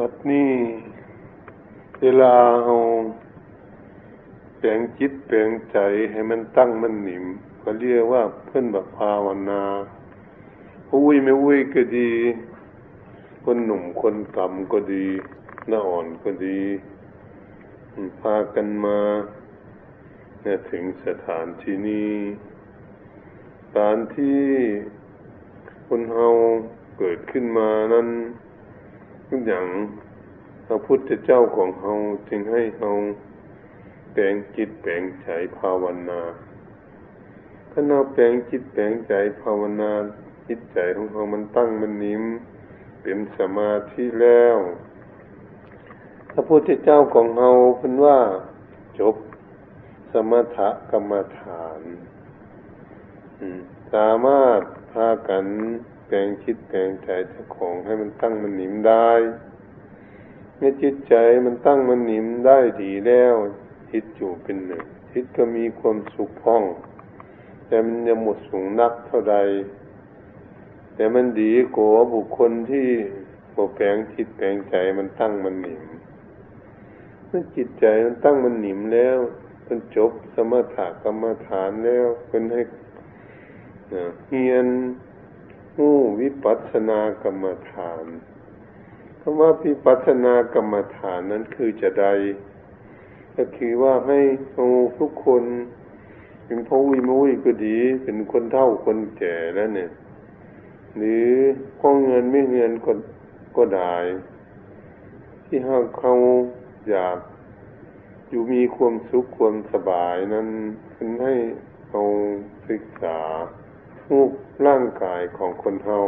บัดนี้เวลาเอาแปลงจิตแปลงใจให้มันตั้งมันหนิม ก็เรียกว่าเพื่อนแบบภาวนาอุ้ยไม่อุ้ยก็ดี คนหนุ่มคนกำก็ดีหน้าอ่อนก็ดีพากันมาเนี่ยถึงสถานที่นี้สถานที่คนเฮาเกิดขึ้นมานั้น ทุกอย่างพระพุทธเจ้าของเฮาจึงให้เฮาแปลงจิตแปลงใจภาวนาถ้าเราแปลงจิตแปลงใจภาวนาจิตใจของเฮามันตั้งมันนิ่มเป็นสมาธิแล้ว พระพุทธเจ้าของเฮาเป็นว่าจบสมถกรรมฐานสามารถพากัน แปลงคิดแปลงใจเจ้าของให้มันตั้งมันหนิมได้เมื่อจิตใจมันตั้งมันหนิมได้ดีแล้วจิตอยู่เป็นหนึ่งจิตก็มีความสุขพ้อง แต่มันยังหมดสูงนักเท่าใด แต่มันดีกว่าบุคคลที่บแปลงจิตแปลงใจมันตั้งมันหนิมเมื่อจิตใจมันตั้งมันหนิมแล้วมันจบสมถะกรรมฐานแล้วเป็นให้เฮียน หู้วิปัสสนากรรมฐานคำว่าวิปัสสนากรรมฐานนั้นคือจะใด ก็คือว่าให้เราทุกคนเป็นพวิมุยก็ดี เป็นคนเท่าคนแก่แล้วเนี่ย หรือพ่องเงินไม่เงินก็ก็ได้ที่หากเขาอยากอยู่มีความสุขความสบายนั้นเป็นให้เอาศึกษา รูปร่างกายของคนเฮา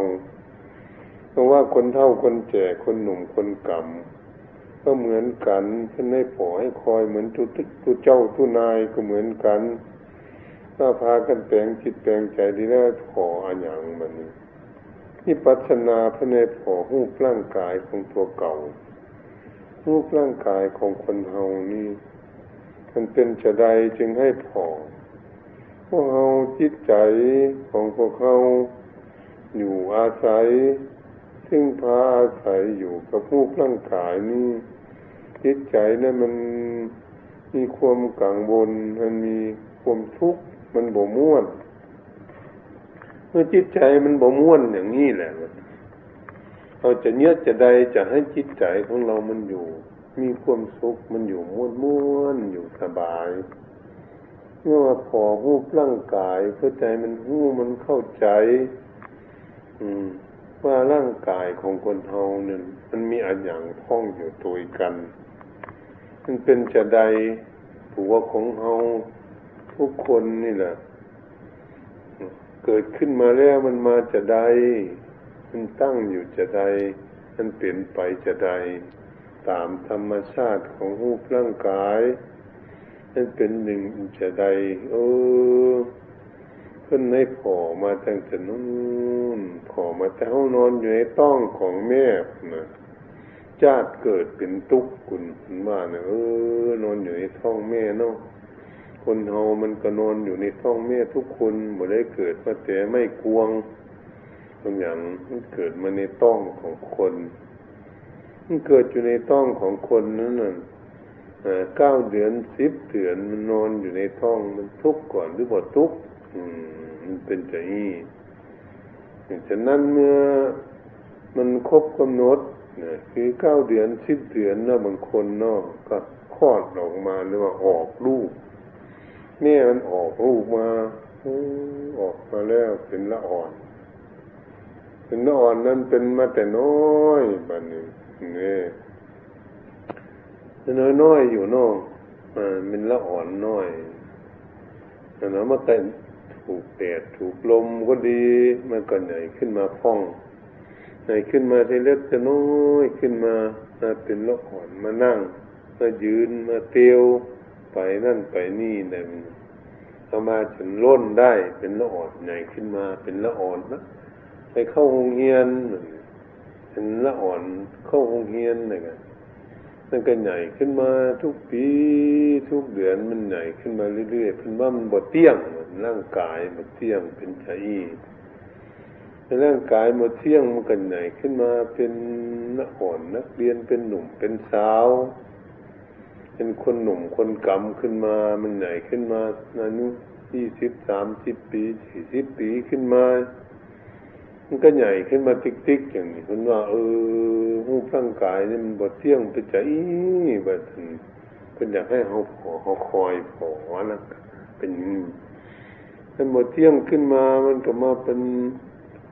เพราะว่าคนเท่าคนแก่คนหนุ่มคนกำก็เหมือนกันเพื่อนให้ปอให้คอยเหมือนทุติทุเจ้าทุนายก็เหมือนกันถ้าพากันแปลงจิตแปลงใจดีแล้วขออันอย่างมันนี่ปัฒนาพระในผอรูปร่างกายของตัวเก่า รูปร่างกายของคนเฮานี่ มันเป็นจะใดจึงให้ผอ พวกเราจิตใจของพวกเขาอยู่อาศัย ซึ่งพาอาศัยอยู่กับรูปร่างกายนี่จิตใจนั้นมันมีความกังวลมันมีความทุกข์มันบ่ม่วน เมื่อจิตใจมันบ่ม่วนอย่างนี้แหละเราจะเนื้อจะใดจะให้จิตใจของเรามันอยู่ มีความสุขมันอยู่ม่วนม่วนอยู่สบาย เมื่อว่าพอหูร่างกายเพื่อใจมันหูมันเข้าใจ อืม ว่าร่างกายของคนเฮาเนี่ยมันมีอันอย่างพ้องอยู่ตัวกัน มันเป็นจะใดผัวของเฮาทุกคนนี่แหละเกิดขึ้นมาแล้วมันมาจะใดมันตั้งอยู่จะใดมันเปลี่ยนไปจะใดตามธรรมชาติของรูปร่างกาย นั่นเป็นหนึ่งจะใด โอ้ขึ้นให้ผอมาตั้งแต่นู้นผอมาแต่เขานอนอยู่ในต้องของแม่นะชาติเกิดเป็นตุกคุณว่าเนี่ยเออนอนอยู่ในท้องแม่เนาะคนเฮามันก็นอนอยู่ในท้องแม่ทุกคนบ่ได้เกิดมาแต่ไม่กวงบางอย่างมันเกิดมาในต้องของคน มันเกิดอยู่ในต้องของคนนั่นน่ะ เก้าเดือนสิบเดือนมันนอนอยู่ในท้องมันทุกข์ก่อนหรือบ่ทุกข์มันเป็นใจนี้ฉะนั้นเมื่อมันครบกำหนดนะคือเก้าเดือนสิบเดือนนะบางคนเนาะก็คลอดออกมาหรือว่าออกลูกเนี่ยมันออกลูกมาออกมาแล้วเป็นละอ่อน เป็นละอ่อนนั้นเป็นมาแต่น้อยบัดนี้เนี่ย น้อยน้อยอยู่นอกมันละอ่อนน้อยแต่เนาะมันก็ถูกแดดถูกลมก็ดีมันก็ใหญ่ขึ้นมาพ่องใหญ่ขึ้นมาทีเล็กจะน้อยขึ้นมามาเป็นละอ่อนมานั่งมายืนมาเตียวไปนั่นไปนี่นี่ยเอามาจนล้นได้เป็นละอ่อนใหญ่ขึ้นมาเป็นละอ่อนนะไปเข้าโรงเรียนเป็นละอ่อนเข้าโรงเรียนอะไรกัน มันก็ใหญ่ขึ้นมาทุกปีทุกเดือนมันใหญ่ขึ้นมาเรื่อยๆเป็นว่ามันบดเตี้ยงร่างกายบดเตี้ยงเป็นชายร่างกายมาเที่ยงมันกันไหนขึ้นมาเป็นนักอ่อนนักเรียนเป็นหนุ่มเป็นสาว เป็นคนหนุ่มคนกำขึ้นมา มันไหนขึ้นมาอายุยี่สิบสามสิบปีสี่สิบปีขึ้นมา มันก็ใหญ่ขึ้นมาติ๊กๆอย่างนี้คุณว่า เออรูปร่างกายนี่มันบดเที่ยงไปใจแบบเป็นอยากให้เขาพอเขาคอยพอนะเป็นถ้าหมดเที่ยงขึ้นมามันก็มาเป็น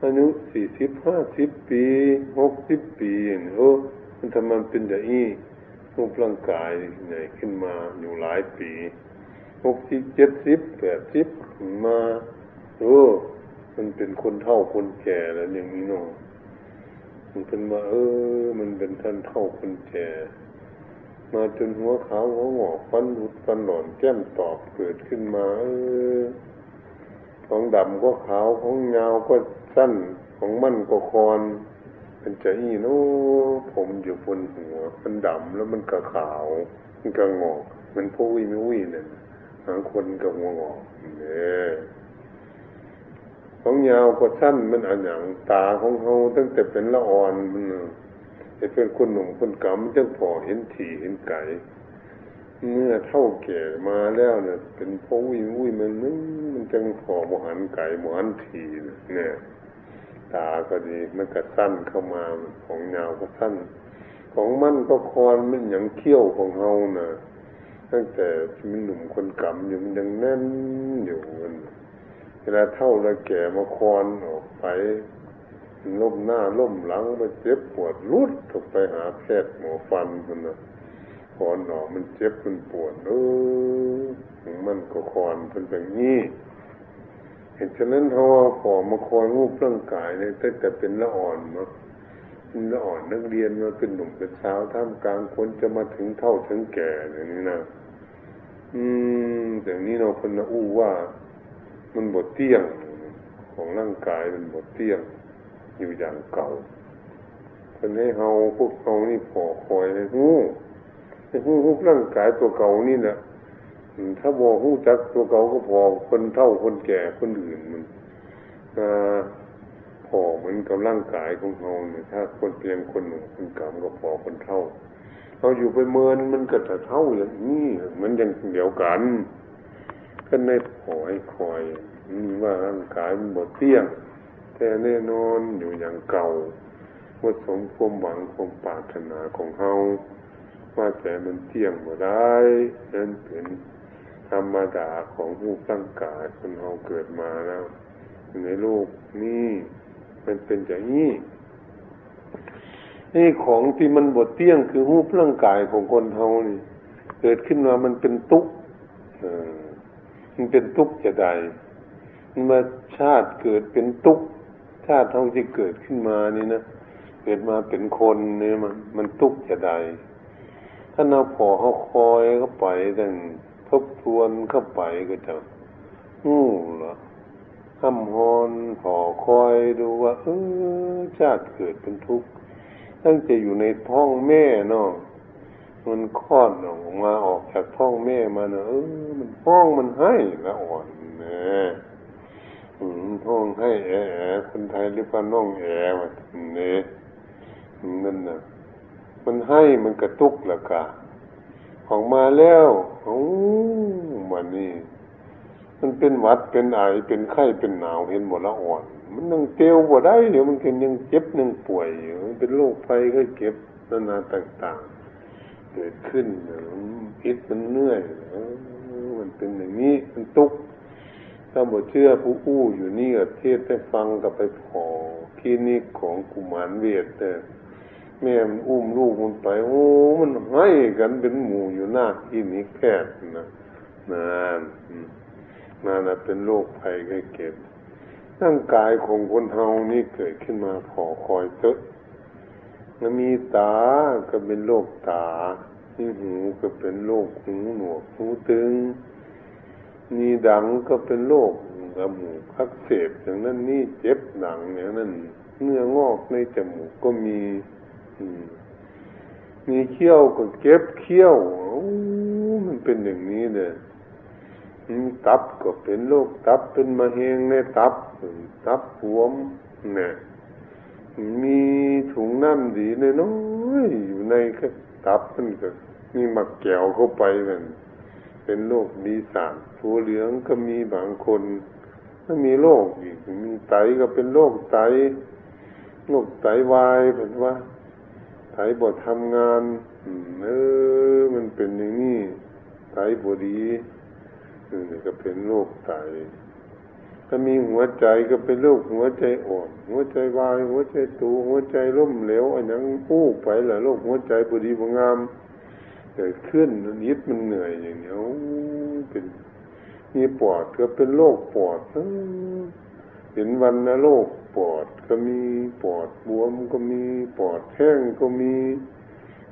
อายุสี่สิบห้าสิบปีหกสิบปีอย่างนี้โอ้มันทำมันเป็นอย่างนี้รูปร่างกายใหญ่ขึ้นมาอยู่หลายปีหกสิบเจ็ดสิบแปดสิบมาโอ้ มันเป็นคนเท่าคนแก่แล้วอย่างนี้เนาะมันเป็นว่าเออ มันเป็นท่านเท่าคนแก่ มาจนหัวขาวหัวหงอกฟันหุดฟันหลอนแก้มตอบเกิดขึ้นมาเออของดำก็ขาวของยาวก็สั้นของมันก็คอนเป็นใจอีโน้ผมอยู่บนหัว มันดำแล้วมันก็ขาว มันก็งอก มันพุยไม่วุ้ยเนี่ยหางคนก็หัวงอกเนี่ย ของยาวก็สั้นมันอันอย่างตาของเขาตั้งแต่เป็นละอ่อนมันจะเป็นคนหนุ่มคนกำมันจะพอเห็นถี่เห็นไก่เมื่อเท่าแก่มาแล้วเนี่ยเป็นพงวิวุ้ยมันนึงมันจังพอมหันไก่มหันทีเนี่ย ตาก็ดีมันก็สั้นเข้ามาของยาวก็สั้น ของมันก็คอนมันอย่างเขี้ยวของเฮาน่ะตั้งแต่มันหนุ่มคนกำอยู่มันยังแน่นอยู่มัน เวลาเท่าแล้วแก่มาคอนออกไปล้มหน้าล้มหลังมาเจ็บปวดรุดถูกไปหาแพทย์หมอฟันคนนะคอนออมันเจ็บมันปวดเออมันก็คอนเป็นแบบนี้เห็นฉะนั้นเขาขอมาคอยงูร่างกายเนี่ยตั้งแต่เป็นละอ่อนมาเป็นละอ่อนนักเรียนมาเป็นหนุ่มเป็นสาวท่ามกลางคนจะมาถึงเท่าถึงแก่อย่างนี้นะอืมอย่างนี้เราคนละอู้ว่า มันบดเตี้ยง ของร่างกายมันบดเตี้ยง อยู่อย่างเก่าคนให้เฮาพวกเฮานี่พอคอยเลยหูหูหูร่างกายตัวเก่านี่แหละถ้าบอกหูจักตัวเก่าก็พอคนเท่าคนแก่คนอื่นมันพอเหมือนกับร่างกายของเราเนี่ยถ้าคนเพียงคนหนุ่มคนกำก็พอคนเท่าเราอยู่ไปเมินมันก็จะเท่าอย่างนี้มันยังเดียวกัน ก็ในพอให้คอยว่าร่างกายมันบดเตี้ยงแต่แน่นอนอยู่อย่างเก่าว่าสมความหวังความปรารถนาของเฮาว่าแต่มันเที่ยงบ่ได้นั่นเป็นธรรมดาของผู้ตั้งกายคนเราเกิดมาแล้วในโลกนี้มันเป็นอย่างนี้นี่ของที่มันบดเตี้ยงคือหูร่างกายของคนเฮานี่ เกิดขึ้นมามันเป็นทุกข์ มันเป็นทุกข์จะใดมาชาติเกิดเป็นทุกข์ชาติเท่าที่เกิดขึ้นมานี่นะเกิดมาเป็นคนเนี่ยมันมันทุกข์จะใดถ้าเราพอเขาคอยเข้าไปดังทบทวนเข้าไปก็จะงูเหรอห้ำฮอนพอคอยดูว่า เออชาติเกิดเป็นทุกข์ตั้งแต่อยู่ในท้องแม่เนาะ มันคลอดออกมาออกจากท้องแม่มาเนาะเออมันห้องมันให้ละอ่อนนะห้องให้แอคนไทยเรียกว่าน้องแอวะเนี่ยนั่นน่ะ มันให้มันกระตุกละกะออกมาแล้วโอ้มันนี่มันเป็นหวัดเป็นไอเป็นไข้เป็นหนาวเห็นหมดละอ่อน มันยังเตียวบ่ได้เดี๋ยวมันกันยังเจ็บยังป่วยอยู่มันเป็นโรคไฟก็เก็บนานาต่างๆ เกิดขึ้นพิษมันเหนื่อยมันเป็นอย่างนี้มันตุกถ้าบ่เชื่อผู้อู้อยู่นี่กับเทศได้ฟังกับไปพอคลินิกของกุมารเวทแต่แม่มันอุ้มลูกมันไป โอ้มันให้กันเป็นหมู่อยู่หน้าที่นี้แค่นะนานนั่นเป็นโรคภัยไข้เก็บร่างกายของคนเฮานี่เกิดขึ้นมาพอคอยเตอะ มันมีตาก็เป็นโรคตา มีหูก็เป็นโรคหูหนวกหูตึง มีดังก็เป็นโรคจมูกอักเสบอย่างนั้นนี่เจ็บหนังอย่างนั้นเนื้องอกในจมูกก็มีมีเขี้ยวก็เก็บเขี้ยวมันเป็นอย่างนี้เลยตับก็เป็นโรคตับเป็นมะเร็งในตับ ตับหวมเนี่ย มีถุงน้ำดีเน้อยอยู่ในตับมันก็มีหมักแก้วเข้าไปมันเป็นโรคดีสามตัวเหลืองก็มีบางคนถ้ามีโรคอีกมีไตก็เป็นโรคไตโรคไตวายเป็นว่าไตบดทำงานเออมันเป็นอย่างนี้ไตบดีนี่ก็เป็นโรคไต ถ้ามีหัวใจก็เป็นโรคหัวใจอ่อน หัวใจวาย หัวใจตูหัวใจล้มเหลวอันยังอู้ไปแหละโรคหัวใจบดีบงามเกิดขึ้นนิดมันเหนื่อยอย่างเนี้ยเป็นมีปอดก็เป็นโรคปอดเห็นวันนะโรคปอดก็มีปอดบวมก็มีปอดแห้งก็มี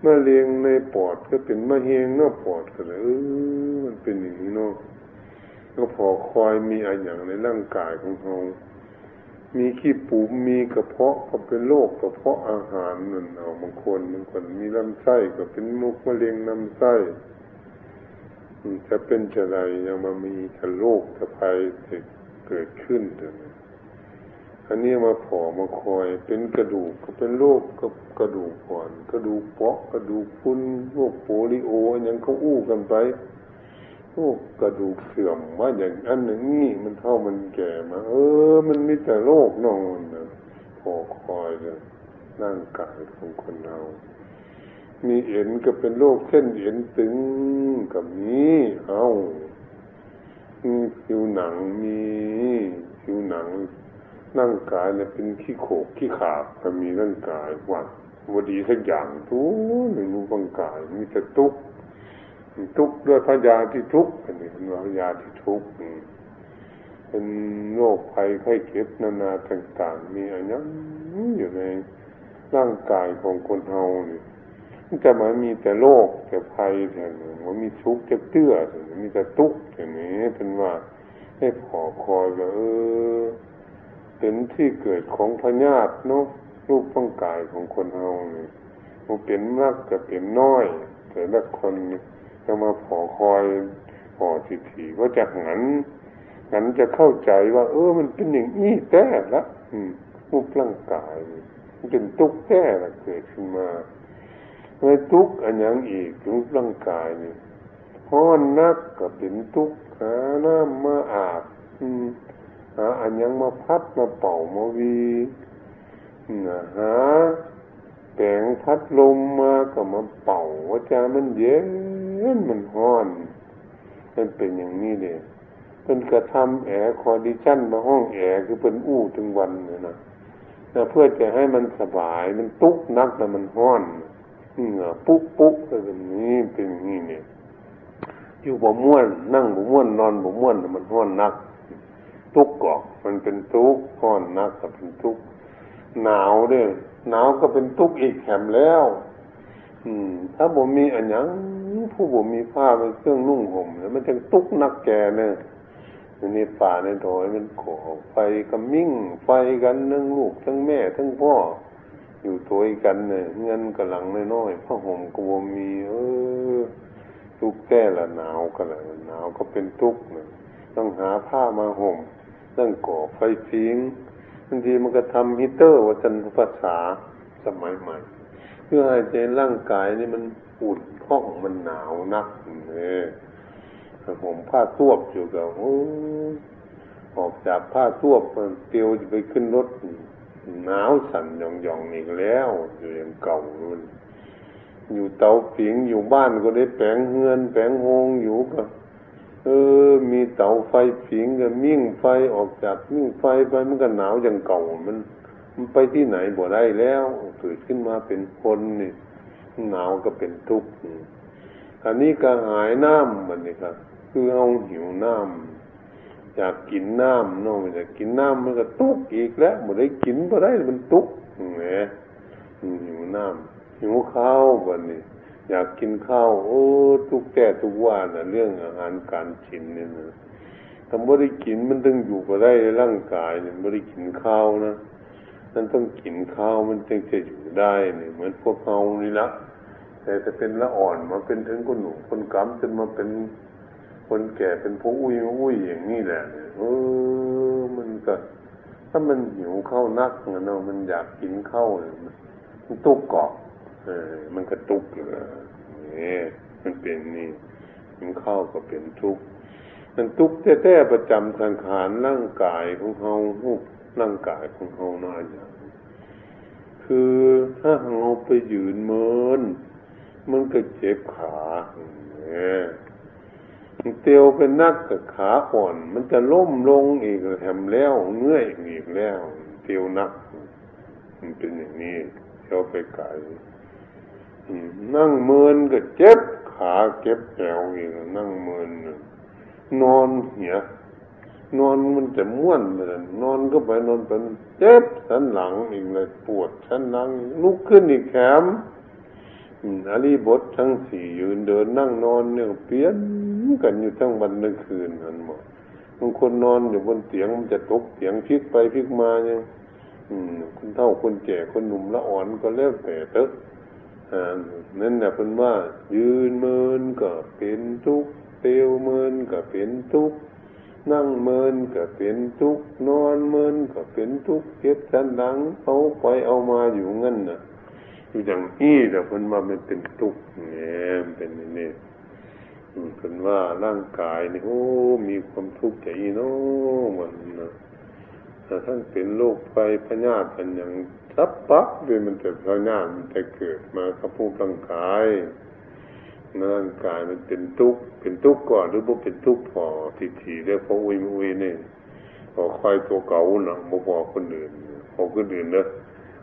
มะเร็งในปอดก็เป็นมะเร็งนอกปอดก็เลยเออมันเป็นอย่างนี้เนาะ ก็พอคอยมีอะไรอย่างในร่างกายของเรามีขี้ปูมีกระเพาะก็เป็นโรคกระเพาะอาหารนั่นเอาบางคนบางคนมีลำไส้ก็เป็นมุกมะเร็งลำไส้จะเป็นจะไรยังมามีทะโรคทะภัยจะเกิดขึ้นเถอะอันนี้มาผอมาคอยเป็นกระดูกก็เป็นโรคกับกระดูกอ่อนกระดูกเปาะกระดูกพุนโรคโปลิโอยังเขาอู้กันไป โอ้กระดูกเสื่อมว่าอย่างอันหนึ่งนี่มันเท่ามันแก่มา เออ มันมีแต่โรคนอนนะพอคอยเลยร่างกายของคนเรา มีเอ็นก็เป็นโรคเส้นเอ็นตึงกับนี้ เอามีผิวหนังมีผิวหนังร่างกายเนี่ยเป็นขี้โขกขี้ขาบก็มีร่างกายว่าวดีสักอย่างทุกหนึ่งรูปร่างกายมีแต่ทุก ทุกข์ด้วยพยาที่ทุกข์อันนี้เป็นพยาที่ทุกข์เป็นโรคภัยไข้เจ็บนานาต่างๆ มีอะไรนั้นอยู่ในร่างกายของคนเฮาเนี่ยจะมามีแต่โรคแต่ภัยแต่มันมีทุกข์จะเตื้อมีแต่ทุกข์อย่างนี้เป็นว่าให้พอคอยก็เออเป็นที่เกิดของพญาติเนาะรูปร่างกายของคนเฮาเนี่ยมันเป็นมากกับเป็นน้อย แต่ละคน จะมาขอคอยขอสิทีว่าจะหันหันจะเข้าใจว่า เออ มันเป็นอย่างนี้แท้ละรูปร่างกายมันเป็นทุกข์แท้ละเกิดขึ้นมาไม่ทุกข์อันยังอีกรูปร่างกายนี่ห้อนนักก็เป็นทุกข์หาน้ำมาอาบหาอันยังมาพัดมาเป่ามาวีหา แปลงพัดลมมาก็มาเป่าว่าจะมันเย็นมันห้อนมันเป็นอย่างนี้เลยเป็นกระทำแอร์คอดิชั่นมาห้องแอร์คือเป็นอู้ถึงวันเลยนะนะเพื่อจะให้มันสบายมันตุกนักแต่มันห้อนเหงื่อปุ๊บปุ๊บแบบนี้เป็นอย่างนี้เนี่ยอยู่บ่ม่วน นั่งบ่ม่วนนอนบ่ม่วนมันห้อนนัก ทุกข์กอกมันเป็นทุกข์ห้อนนักก็เป็นทุกข์หนาวด้วย หนาวก็เป็นทุกข์อีกแถมแล้ว อืม ถ้าผมมีอันยังผู้ผมมีผ้าเป็นเครื่องนุ่งห่มแล้วมันจะทุกข์นักแก่เนี่ยในป่าในดอยมันก่อไฟกำมิ่ง ไฟกันทั้งลูกทั้งแม่ทั้งพ่ออยู่ตัวกันเนี่ยเงินกำลังน้อยๆผ้าห่มก็บ่มี เออ ทุกแก่ละหนาวก็ละหนาวก็เป็นทุกข์เนี่ยต้องหาผ้ามาห่มต้องก่อไฟฟิงางทีมันก็ทำฮีเตอร์ว่าจันภาษาสมัยใหม่ เพื่อให้ใจร่างกายนี่มันอุ่นห้องมันหนาวนักเนี่ยผมผ้าตวบอยู่กับโอ้ออกจากผ้าตวบเตียวจะไปขึ้นรถหนาวสั่นหย่องๆอีกแล้วอยู่อย่างเก่ามันอยู่เตาผิงอยู่บ้านก็ได้แปลงเฮือน แปลงโฮงอยู่กับ เออ มีเตาไฟผิงกับมิ่งไฟออกจากมิ่งไฟไปมันก็หนาวอย่างเก่ามัน มันไปที่ไหนบ่ได้แล้วเกิดขึ้นมาเป็นคนนี่หนาวก็เป็นทุกข์อันนี้ก็หายน้ำมันนี่ครับ คือเอาหิวน้ำอยากกินน้ำเนาะอยากกินน้ำมันก็ตุกอีกแล้วบ่ได้กินบ่ได้มันตุกแหมหิวน้ำหิวข้าวบัดนี้ อยากกินข้าวโอ้ทุกแก่ทุกวันนะเรื่องอาหารการกินเนี่ยนะถ้าไม่ได้กินมันต้องอยู่ก็ได้ร่างกายเนี่ยไม่ได้กินข้าวนะนั่นต้องกินข้าวมันจึงจะอยู่ได้เนี่ยเหมือนพวกเรานี่ละแต่จะเป็นละอ่อนมาเป็นถึงคนหนุ่มคนกำจนมาเป็นคนแก่เป็นผู้อุ้ยอุ้ยอย่างนี้แหละเออมันก็ถ้ามันหิวข้าวนักเนาะมันอยากกินข้าวมันตุกเกาะเออ มันก็ตุกเลยนี่มันเป็นนี่กินเข้าก็เป็นทุกข์มันทุกข์แท้ๆประจำสังขารร่างกายของเขาหูร่างกายของเขาหน้าอย่างคือถ้าเราไปยืนเมินมันก็เจ็บขาเนี่ยเตียวเป็นนักกับขาอ่อน มันจะล้มลงอีกแถมแล้วเงื่อยอีกแล้ว เตียวนัก มันเป็นอย่างนี้เที่ยวไปไกล นั่งเมินก็เจ็บขาเก็บแถวอีกนั่งเมินนอนเหียนอนมันจะม้วนเลยนอนก็ไปนอนไปเจ็บสันหลังอีกเลยปวดสันหลังลุกขึ้นอีกแขมอาลีบททั้งสี่ยืนเดินนั่งนอนเนี่ยเปลี่ยนกันอยู่ทั้งวันทั้งคืนนันหมดบางคนนอนอยู่บนเตียงมันจะตกเตียงพลิกไปพลิกมาเนี่ยคนเฒ่าคนแก่คนหนุ่มละอ่อนก็เลิกแต่เตอะ นั่นแหละเป็นว่า ยืนเมินก็เป็นทุกข์เตียวเมินก็เป็นทุกข์นั่งเมินก็เป็นทุกข์นอนเมินก็เป็นทุกข์เก็บสันหลังเอาไปเอามาอยู่งั้นน่ะอยู่อย่างนี้แต่คนมามันเป็นทุกข์เนี่ยเป็นนี่เป็นว่าร่างกายนี่โอ้มีความทุกข์ใจเนาะมันนะ แต่ท่านเป็นโรคไฟพญาติเป็นอย่างทับปักด้วยมันจะพญาติมันจะเกิดมากับผู้ร่างกายร่างกายมันเป็นทุกข์เป็นทุกข์ก่อนหรือบ่เป็นทุกข์พอทีทีได้พออุ้ยอุ้ยนี่พอควายตัวเก่าเนาะบ่พอคนอื่นพอคนอื่นเนะ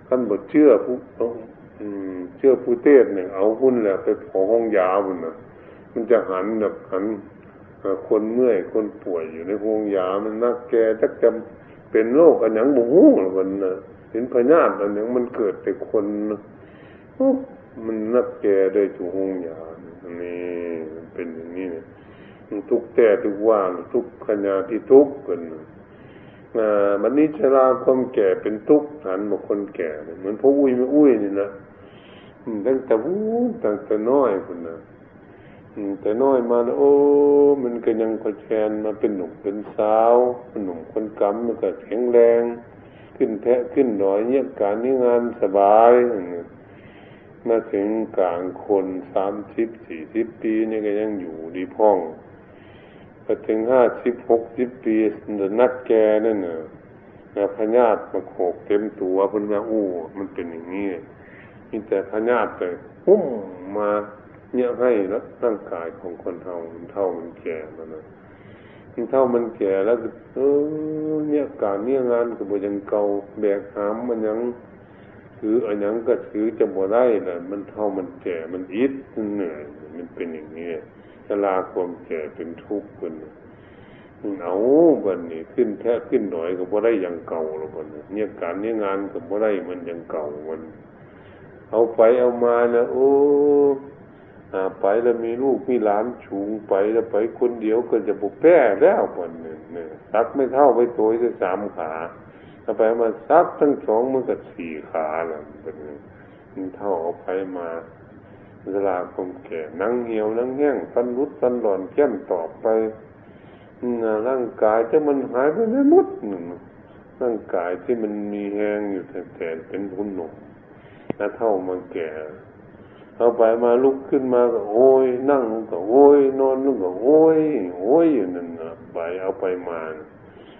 ท่านบ่เชื่อผู้เชื่อผู้เทศเนี่ยเอาหุ้นแหละไปพอห้องยาบุญนะมันจะหันแบบหันคนเมื่อยคนป่วยอยู่ในห้องยามันนักแกทักจำ เป็นโรคอันยังบุหูมันนะเห็นพญาติอันยังมันเกิดแต่คนมันนักแกได้ถูกห้องยานี่เป็นอย่างนี้เนี่ยทุกแต่ทุกว่างทุกขณะที่ทุกข์กันอ่ามันนี้ชราความแก่เป็นทุกข์หันมาคนแก่เหมือนพวกอุ้ยไม่อุ้ยนี่นะตั้งแต่วูตั้งแต่น้อยคนนะ แต่น้อยมาแล้วโอ้ มันก็ยังคอยแทนมาเป็นหนุ่มเป็นสาวเป็นหนุ่มคนกำมันก็แข็งแรง ขึ้นแพะขึ้นหน่อยเนี่ยการนี้งานสบายมาถึงกลางคนสามสิบสี่สิบปีนี่ก็ยังอยู่ดีพ่องพอถึงห้าสิบหกสิบปีนักแกนั่นน่ะพญาตมาโขกเต็มตัวเพิ่นว่าอู้มันเป็นอย่างนี้มีแต่พญาติแต่หุ้มมา เนี่ยให้แล้วร่างกายของคนเท่ามันเท่ามันแก่มันนะมันเท่ามันแก่แล้วเออเนี่ยการเนี่ยงานก็บ่ยังเก่าแบกหามมันยังถืออันยังก็ถือจะบ่ได้แหละมันเท่ามันแก่มันอิดมันเหนื่อยมันเป็นอย่างนี้ชราความแก่เป็นทุกข์คนเอาบันนี้ขึ้นแท้ขึ้นหน่อยก็บ่ได้ยังเก่าหรอกบันเนี่ยการเนี่ยงานก็บ่ได้มันยังเก่ามัน เอาไปเอามานะโอ้ ไปแล้วมีลูกมีหลานชูงไปแล้วไปคนเดียวก็จะบุกแป้แล้วคนหนึ่งเนี่ยซักไม่เท่าไปตัวจะสามขาถ้าไปมาซักทั้งสองมันก็สี่ขาแล้วเป็นมันเท่าเอาไปมาเวลาคมแก่นั่งเหี่ยวนั่งแห้งฟันรุดฟันหลอนแก้มตอบไปร่างกายจะมันหายไปไม่หมดหนึ่งร่างกายที่มันมีแห้งอยู่แต่เป็นหุ่นหนุ่มแล้วเท่ามันแก่ เอาไปมาลุกขึ้นมาก็โอยนั่งก็โอยนอนลุกก็โอยโอยอยู่นั่นนะไปเอาไปมา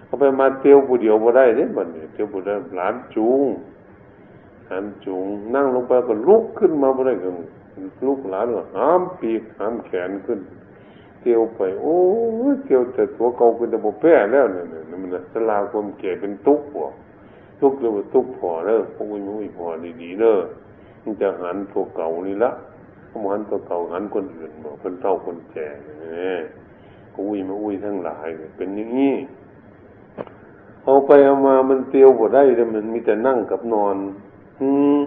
เอาไปมาเตียวผู้เดียวบ่ได้เนี่ยบัดนี้เตียวผู้เดียวหลานจูงหลานจูง นั่งลงไปก็ลุกขึ้นมาบ่ได้ก็ลุกหลานก็ห้ามปีกห้ามแขนขึ้น เตียวไป โอ้เตียวแต่ตัวเก่าเป็นตะบแพ้แล้วเนี่ยมันสลาความแก่เป็นทุกบ่ทุกข์เลยว่าทุกข์พอเด้อพวกมันไม่พอดีๆเด้อ มันจะหันตัวเก่านี่ละเหันตัวเก่าหันคนอื่นบอกคนเท่าคนแก่เนี่ยอุ้ยมาอุ้ยทั้งหลาย เป็นอย่างนี้เอาไปเอามามันเตียวบ่ได้แต่มันมีแต่นั่งกับนอนอืม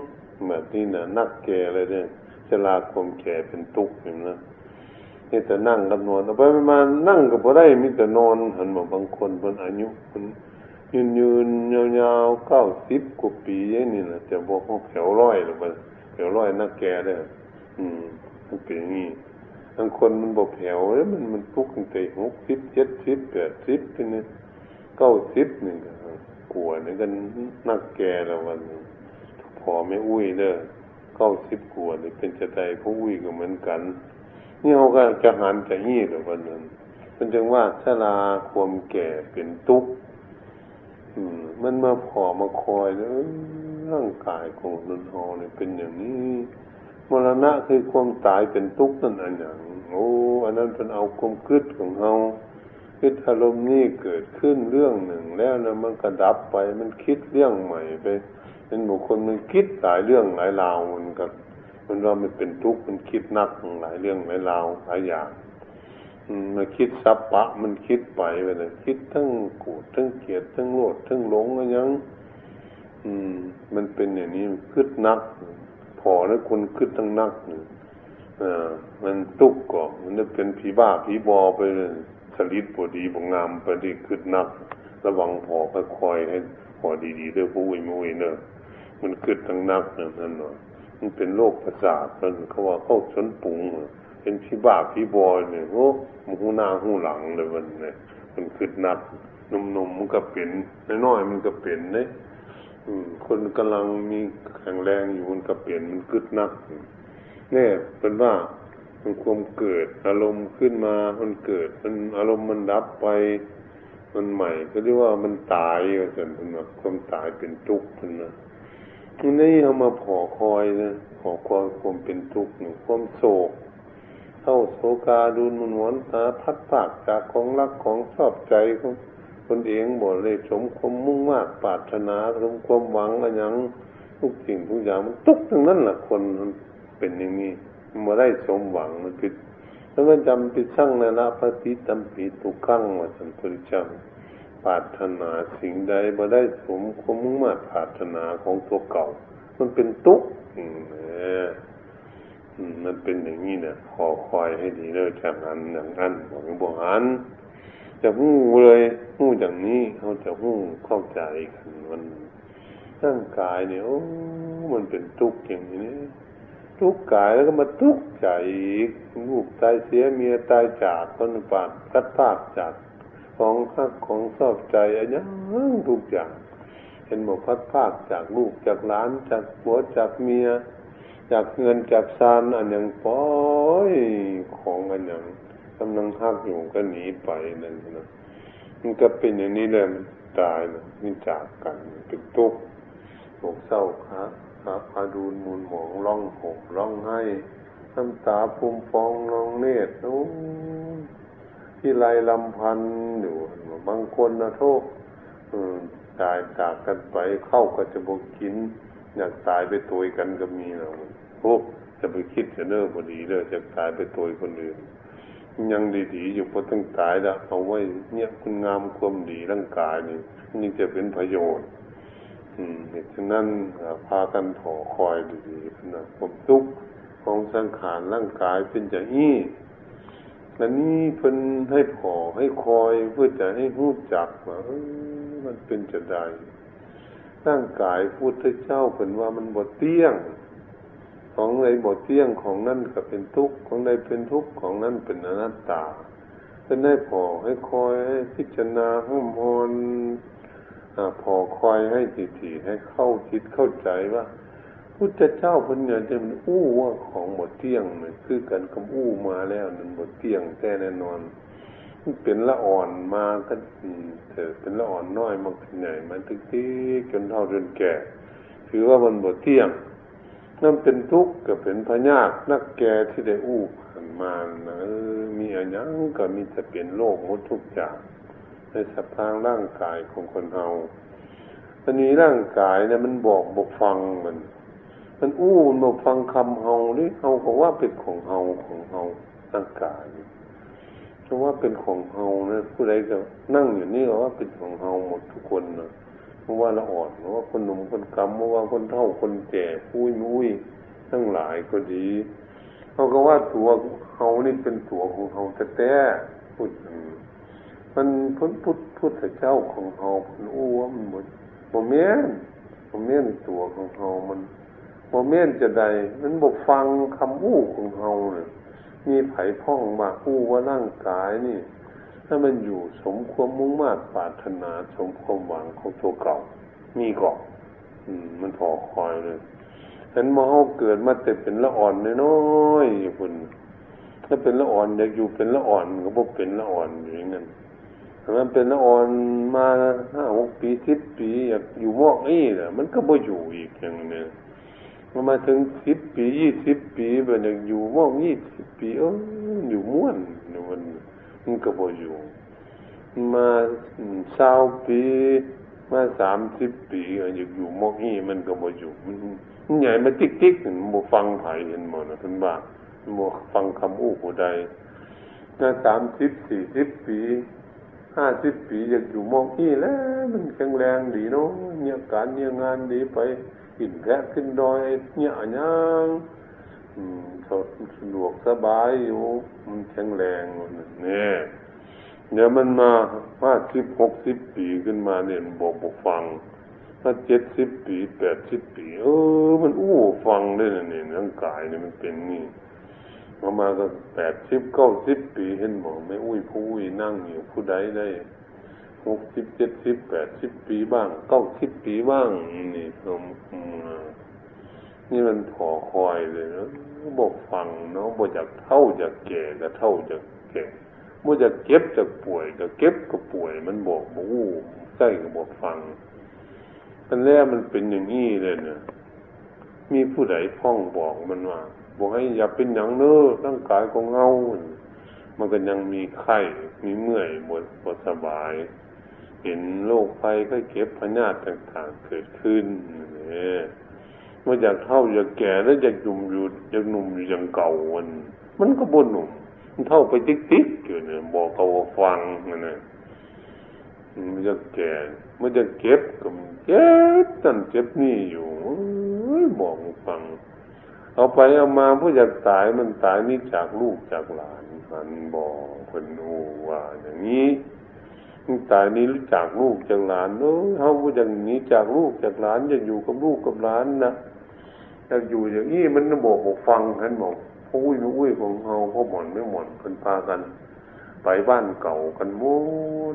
แบบนี้นะนักแก่เลยเนี่ยชราความแก่เป็นทุกข์เห็นนะนี่แต่นั่งกับนอนเอาไปมานั่งกับบ่ได้มีแต่นอนหันมาบางคนบนอายุคน ยืนยืนยาวๆเก้าสิบกว่าปีย่างนี้นะจะบอกว่าแถวร้อยหรือเปล่าแถวร้อยนักแก่เลยอืมมันเป็นอย่างนี้บางคนมันบอกแถวแล้วมันมันทุกข์ตั้งแต่หกสิบเจ็ดสิบแปดสิบเป็นเนี่ยเก้าสิบนี่กว่านี่กันนักแก่แล้ววันพอไม่อุ้ยเด้อเก้าสิบกว่านี่เป็นจะใจผู้อุ้ยก็เหมือนกันนี่เขาก็จะหันจะยี่หรือวันนั้นมันจึงว่าชราความแก่เป็นทุกข์ มันมาพอมาคอยแล้วร่างกายของนนทอเนี่ยเป็นอย่างนี้มรณะคือความตายเป็นทุกข์นั่นอันอย่างโอ้อันนั้นเป็นเอาความคิดของเราคิดอารมณ์นี่เกิดขึ้นเรื่องหนึ่ง แล้วนะมันกระดับไปมันคิดเรื่องใหม่ไปเป็นบุคคลมันคิดหลายเรื่องหลายราวมันกับมันว่ามันเป็นทุกข์มันคิดนักหลายเรื่องหลายราวหลายอย่าง มันคิดสับปะมันคิดไปไปเลยคิดทั้งโกรธทั้งเกลียดทั้งโลภทั้งหลงอะไรยัง อืม มันเป็นอย่างนี้คิดนักพอแล้วคนคิดทั้งนักอ่ามันตุกก่อมันจะเป็นผีบ้าผีบอไปเลยสลิดปวดดีบงงามไปดีคิดนัก ระวังพอค่อยให้พอดีๆด้วยผู้วิมุยเนอะมันคิดทั้งนักนั่นเนาะมันเป็นโรคประสาทมันเขาว่าเข้าชนปุง เป็นผีบ้าผีบอยเนี่ยโอ้มันหูหน้าหูหลังเลยมันเนี่ยมันคิดนักนมนมมันก็เป็นน้อยๆมันก็เป็นเนี่ยคนกำลังมีแข็งแรงอยู่มันก็เปลี่ยนมันคิดนักเนี่ยเป็นว่ามันความเกิด อารมณ์ขึ้นมามันเกิด มันอารมณ์มันดับไป มันใหม่ก็เรียกว่ามันตายก็จนเป็นว่าความตายเป็นทุกข์ขึ้นมานี่เอามาผอคอยนะผอคอยความเป็นทุกข์หนูความโศก เท่าโศกาดูนมุนวนตาพัดปากจากของรักของชอบใจของคนเองบ่เลยสมความมุ่งมากปรารถนาสมความหวังอะไรอย่างทุกสิ่งทุกอย่างมันทุกทั้งนั้นแหละคนมันเป็นอย่างนี้มาได้สมหวังมันคือแล้วก็จำปิดช่างในละปฏิตัมปีตุกั้งมาสันตุจำปรารถนาสิ่งใดมาได้สมความมุ่งมา่ปรารถนาของตัวเก่า มันเป็นทุกข์ มันเป็นอย่างนี้เนะขอคอยให้ดีเลยจากนั้นอย่างนั้นบอกบอกอันจะหู้เลยหู้อย่างนี้เขาจะหู้เข้าใจกันมันร่างกายเนี่ยโอ้มันเป็นทุกข์อย่างนี้ ทุกข์กายแล้วก็มาทุกข์ใจอีกลูกตายเสียเมียตายจากคนปาดกัดภาคจากของข้าของชอบใจอันนี้ทุกอย่างเห็นบอกพัดภาคจากลูกจากหลานจากผัวจากเมีย จากเงินจากซานอันยังปล่อยของอันยังกำลังหักอยู่ก็หนีไปนั่นนะมันก็เป็นอย่างนี้เลยมันตายนะนี่จากกันเป็นทุกข์โศกเศร้าครับครับพาดูนมูลหมองร้องหกร้องให้น้ำตาพุ่มฟองร้องเนตรโอ้ที่ไรลำพันอยู่บางคนนะโทษตายจากกันไปเข้าก็จะบกกิน อยากตายไปตัวกันก็มีนะ โอ้จะไปคิดจะเนิ่พอดีเลยจะตายไปตัวคนอื่น ยังดีๆอยู่เพอต้องตายล้วเอาไว้เนี่ยคุณงามความดีร่างกายนี่นี่จะเป็นประโยชน์ อืมเหตุฉะนั้นพากันถอคอยดีๆนะผมทุกข์ของสังขารร่างกายเป็นอย่างนี้และนี่เพิ่นให้พอให้คอยเพื่อจะให้รู้จักว่ามันเป็นจะได้ร่างกายพุทธเจ้าเพิ่นว่ามันบทเตี้ยง ของใดบทเตี้ยงของนั่นก็เป็นทุกข์ของใดเป็นทุกข์ของนั่นเป็นอนัตตาเป็นให้พอให้คอยให้พิจารณาห้มพรพอคอยให้ทีๆให้เข้าคิดเข้าใจว่าพุทธเจ้าเป็นเนี่ยจะมันอู้ว่าของหมดเที่ยงเนี่ยคือกันคำอู้มาแล้วนั่นหมดเที่ยงแท้แน่นอนเป็นละอ่อนมาก็เถอเป็นละอ่อนน้อยมาเป็นใหญ่มันตึกที่จนเท่าจนแก่ ถือว่ามันหมดเที่ยง นั่นเป็นทุกข์ก็เป็นพญาตนักแก่ที่ได้อู้ผ่านมานะมีอะไรยังก็มีแต่เปลี่ยนโลกหมดทุกอย่างในสภาพร่างกายของคนเฮาอันนี้ร่างกายเนี่ยมันบอกบอกฟังมัน มันอู้มันบอกฟังคำเฮานี่เฮาก็ว่าเป็นของเฮาของเฮาร่างกายเพราะว่าเป็นของเฮานะผู้ใดก็นั่งอยู่นี่ก็ว่าเป็นของเฮาหมดทุกคนนะ เพราะว่าละอ่อนเพราะว่าคนหนุ่มคนกำเพราะว่าคนเฒ่าคนแก่ผู้มุ้ยทั้งหลายก็ดีเขาก็ว่าตัวเฮานี่เป็นตัวของเฮาแท้ๆพูดมันพุทธพุทธพุทธเจ้าของเฮาพันอ้วมันหมดโมเมนโมเมนตัวของเฮามันโมเมนจะใดมันบอกฟังคำอู้ของเฮาเนี่ยมีไผ่พ่องมาอู้ว่าร่างกายนี่ ถ้ามันอยู่สมความมุ่งมา่ปรารถนาสมความหวังของตัวเก่า มีก่อนมันพอคอยเลยฉะนั้นมาเฮาเกิดมาแต่เป็นละอ่อนน้อยๆคุณถ้าเป็นละอ่อนอยากอยู่เป็นละอ่อนก็บอกเป็นละอ่อนอย่างนั้นถ้ามันเป็นละอ่อนมาห้าหกปีสิบปีอยากอยู่มอกนี่แหละมันก็บ่อยู่อีกอย่างนี้มันมาถึงสิบปียี่สิบปีแบบอยากอยู่มอกยี่สิบปีเอออยู่ม้วนมัน มันก็บ่อยู่ มาเศร้าปีมาสามสิบปีอยากอยู่มอกนี่มันก็บ่อยู่มันใหญ่มาติ๊กติ๊กมันบ่ฟังไผเห็นหมดนะท่านบ้าบ่ฟังคำอู้ผู้ใดถ้าสามสิบสี่สิบปีห้าสิบปีอยากอยู่มองที่แล้วมันแข็งแรงดีเนาะเนี่ยการเนี่ยงานดีไปกินแพะขึ้นดอยเนี่ยย่าง สดสะดวกสบายอยู่มันแข็งแรงเนี่ยเดี๋ยวมันมาห้าสิบหกสิบปีขึ้นมาเนี่ยบอกบอกฟังถ้าเจ็ดสิบปีแปดสิบปีเออ มันอู้ฟังได้เนี่ยร่างกายเนี่ยมันเป็นนี่ประมาก็แปดสิบเก้าสิบปีเห็นหมอไม่อุ้ยผู้อุ้ยนั่งอยู่ผู้ใดได้หกสิบเจ็ดสิบแปดสิบปีบ้างเก้าสิบปีบ้างนี่ลม นี่มันพอคอยเลยนะบอกฟังเนาะบอกจากเท่าจากแก่ก็เท่าจากแก่บอกจากเก็บจากป่วยก็เก็บก็ป่วย มันบอกบอกอู้ใกล้ก็บอกฟังอันแรกมันเป็นอย่างนี้เลยเนี่ยมีผู้ใดพ้องบอกมันว่าบอกให้อย่าเป็นอย่างเน้อร่างกายของเงา มันก็ยังมีไข้ มีเมื่อยบดบดสบาย เห็นโรคภัยก็เก็บพญาติต่างๆเกิดขึ้นเนี่ย มื่อยากเท่าอยากแก่แล้วอยากหนุ่มอยู่อยากหนุ่มอยู่อย่างเก่ามันมันก็บนหนุ่มมันเท่าไปติ๊กๆอยู่เนี่ยบอกเขาฟังมันนะมันจะแก่มันจะเก็บก็เจ็บนั่นเจ็บนี่อยู่บอกฟัง เอาไปเอามาผู้อยากตายมันตายนี่จากลูกจากหลานมันบอกคนโอ้ว่าอย่างนี้มันตายนี้รู้จากลูกจากหลานเออเขาผู้อย่างนี้จากลูกจากหลานจะอยู่กับลูกกับหลานนะ อยาอยู่อย่างนี้มันบอกบอกฟังท่านบอกพ่ออุ้ยไม่อุ้ยของเขาพ่อหมอนไม่หมอนคนพากัน ไปบ้านเก่ากันหม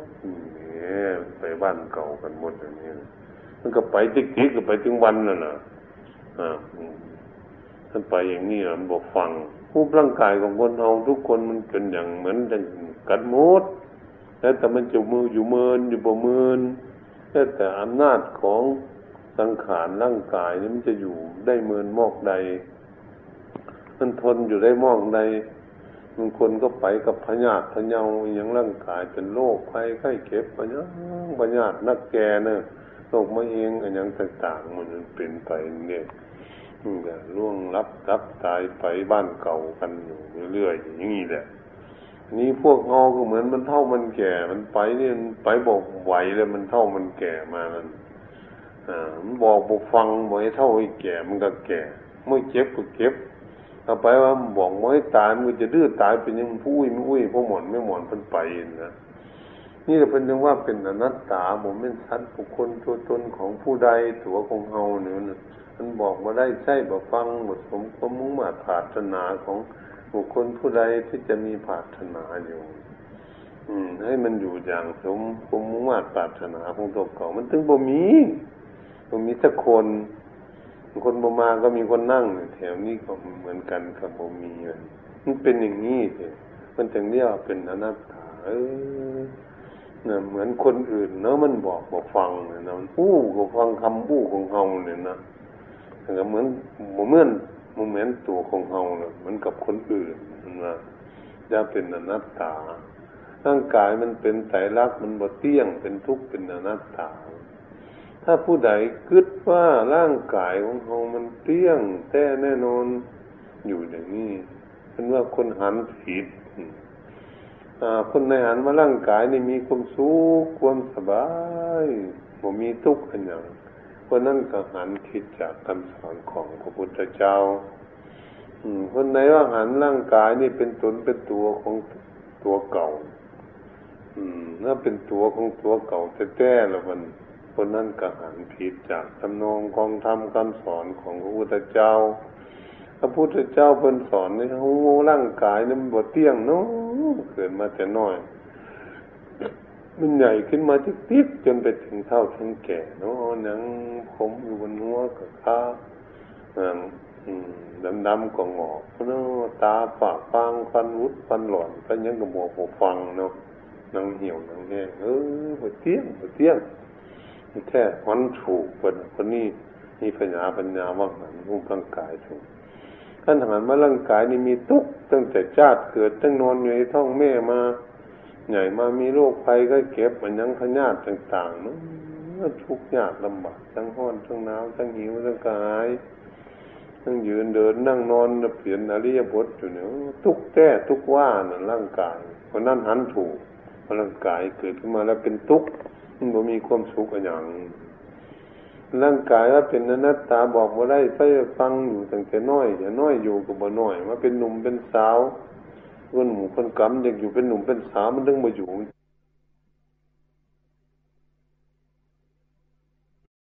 ดเนี่ยไปบ้านเก่ากันหมดอย่างนี้มันก็ไปติ๊กๆก็ไปถึงวันนั่นนะอ่าท่านไปอย่างนี้มันบอกฟังรูปร่างกายของคนเราทุกคนมันเป็นอย่างเหมือนกันหมดแล้วแต่มันจะมืออยู่เมินอยู่บ่เมินแล้วแต่อำนาจของ สังขารร่างกายนี่มันจะอยู่ได้เมินมอกใด มันทนอยู่ได้มอกใดบางคนก็ไปกับพญาติพญาอย่างร่างกายเป็นโรคภัยไข้เก็บพญาพญาตินักแกเนี่ยโรคมะเร็งอะไรอย่างต่างๆ มันเป็นไปเนี่ยล่วงรับรับตายไปบ้านเก่ากันอยู่เรื่อยๆอย่างนี้แหละนี่พวกเงาก็เหมือนมันเท่ามันแก่ มันไปเนี่ยไปบอกไหวเลยมันเท่ามันแก่มามันอ่า มันบอกบอกฟังบอกให้เท่าให้แก่มันก็แก่เมื่อเจ็บก็เก็บต่อไปว่าบอกว่าให้ตายมันจะดื้อตายเป็นยังผู้อุ้ยไม่อุ้ยพวกหมอนไม่หมอนเป็นไปนะนี่เป็นยังว่าเป็นอนัตตาผมเป็นสัตว์บุคคลตัวตนของผู้ใดตัวของเฮาเนี่ยมันบอกมาได้ใช่บ่ฟังบทสมความมุ่งมาผาถนาของบุคคลผู้ใดที่จะมีผาถนาอยู่ อืม ให้มันอยู่อย่างสมความมุ่งมาผาถนาของตัวเก่ามันถึงบ่มี บ่มีสักคนคนบมาก็มีคนนั่งแถวนี้ก็เหมือนกันกับบ่มีมันเป็นอย่างนี้สิมันถึงเรียกเป็นอนัตตาเออเนี่ยเหมือนคนอื่นเนาะมันบอกบอกฟังเนี่ยนะมันอู้ก็ฟังคำอู้ของเฮาเนี่ยนะก็เหมือนเหมือนเหมือนตัวของเฮาเนี่ยเหมือนกับคนอื่นนะจะเป็นอนัตตาร่างกายมันเป็นไตรลักษณ์มันบ่เที่ยงเป็นทุกข์เป็นอนัตตา ถ้าผู้ใดคิดว่าร่างกายของเฮามันเที่ยงแท้แน่นอนอยู่อย่างนี้เป็นว่าคนหันผิดคนในหันมาร่างกายนี่มีความสุขความสบายบ่มีทุกข์อันอย่างคนนั้นก็หันคิดจากคำสอนของพระพุทธเจ้าคนไหนว่าหันร่างกายนี่เป็นตนเป็นตัวของตัวเก่า อืม ถ้าเป็นตัวของตัวเก่าแท้ๆแล้วมัน คนนั้นก็หันผิดจากตำนองของธรรมคำสอนของพระพุทธเจ้า พระพุทธเจ้าเป็นสอนในหูร่างกายนี่มันบดเตี้ยงเนาะเกิดมาแต่น้อย มันใหญ่ขึ้นมาทิกติกจนไปถึงเท่าถึงแก่เนาะหนังผมอยู่บนหัวกับขาดำดำก็งอกเนาะตาปากฟางฟันวุดฟันหล่อนก็ยังกระบอกหัวฟังเนาะนังเหี่ยวนังแห้งเออบ่เตี้ยงบ่เตี้ยง แค่วันถูกคนคนนี้มีปัญญาปัญญาว่างหันรูปร่างกายถูกท่านหันมาร่างกายนี่มีทุกตั้งแต่ชาติเกิดตั้งนอนอยู่ในท้องแม่มาใหญ่มามีโรคภัยก็เก็บมันยังขยาดต่างๆเนาะทุกข์ยากลำบากทั้งห้อนทั้งหนาวทั้งหิวทั้งกายทั้งยืนเดินนั่งนอนเปลี่ยนอริยบทอยู่เนี่ยทุกแท้ทุกว่านั่นร่างกายเพราะนั้นหันถูกร่างกายเกิดขึ้นมาแล้วเป็นทุกข์ มันบ่มีความสุขอย่างร่างกายว่าเป็นอนัตตาบอกว่าได้ไปฟังอยู่ตั้งแต่น้อยอย่าน้อยอยู่กับบ่น้อยมาเป็นหนุ่มเป็นสาวคนหมู่คนกำเด็กอยู่เป็นหนุ่มเป็นสาวมันต้องมาอยู่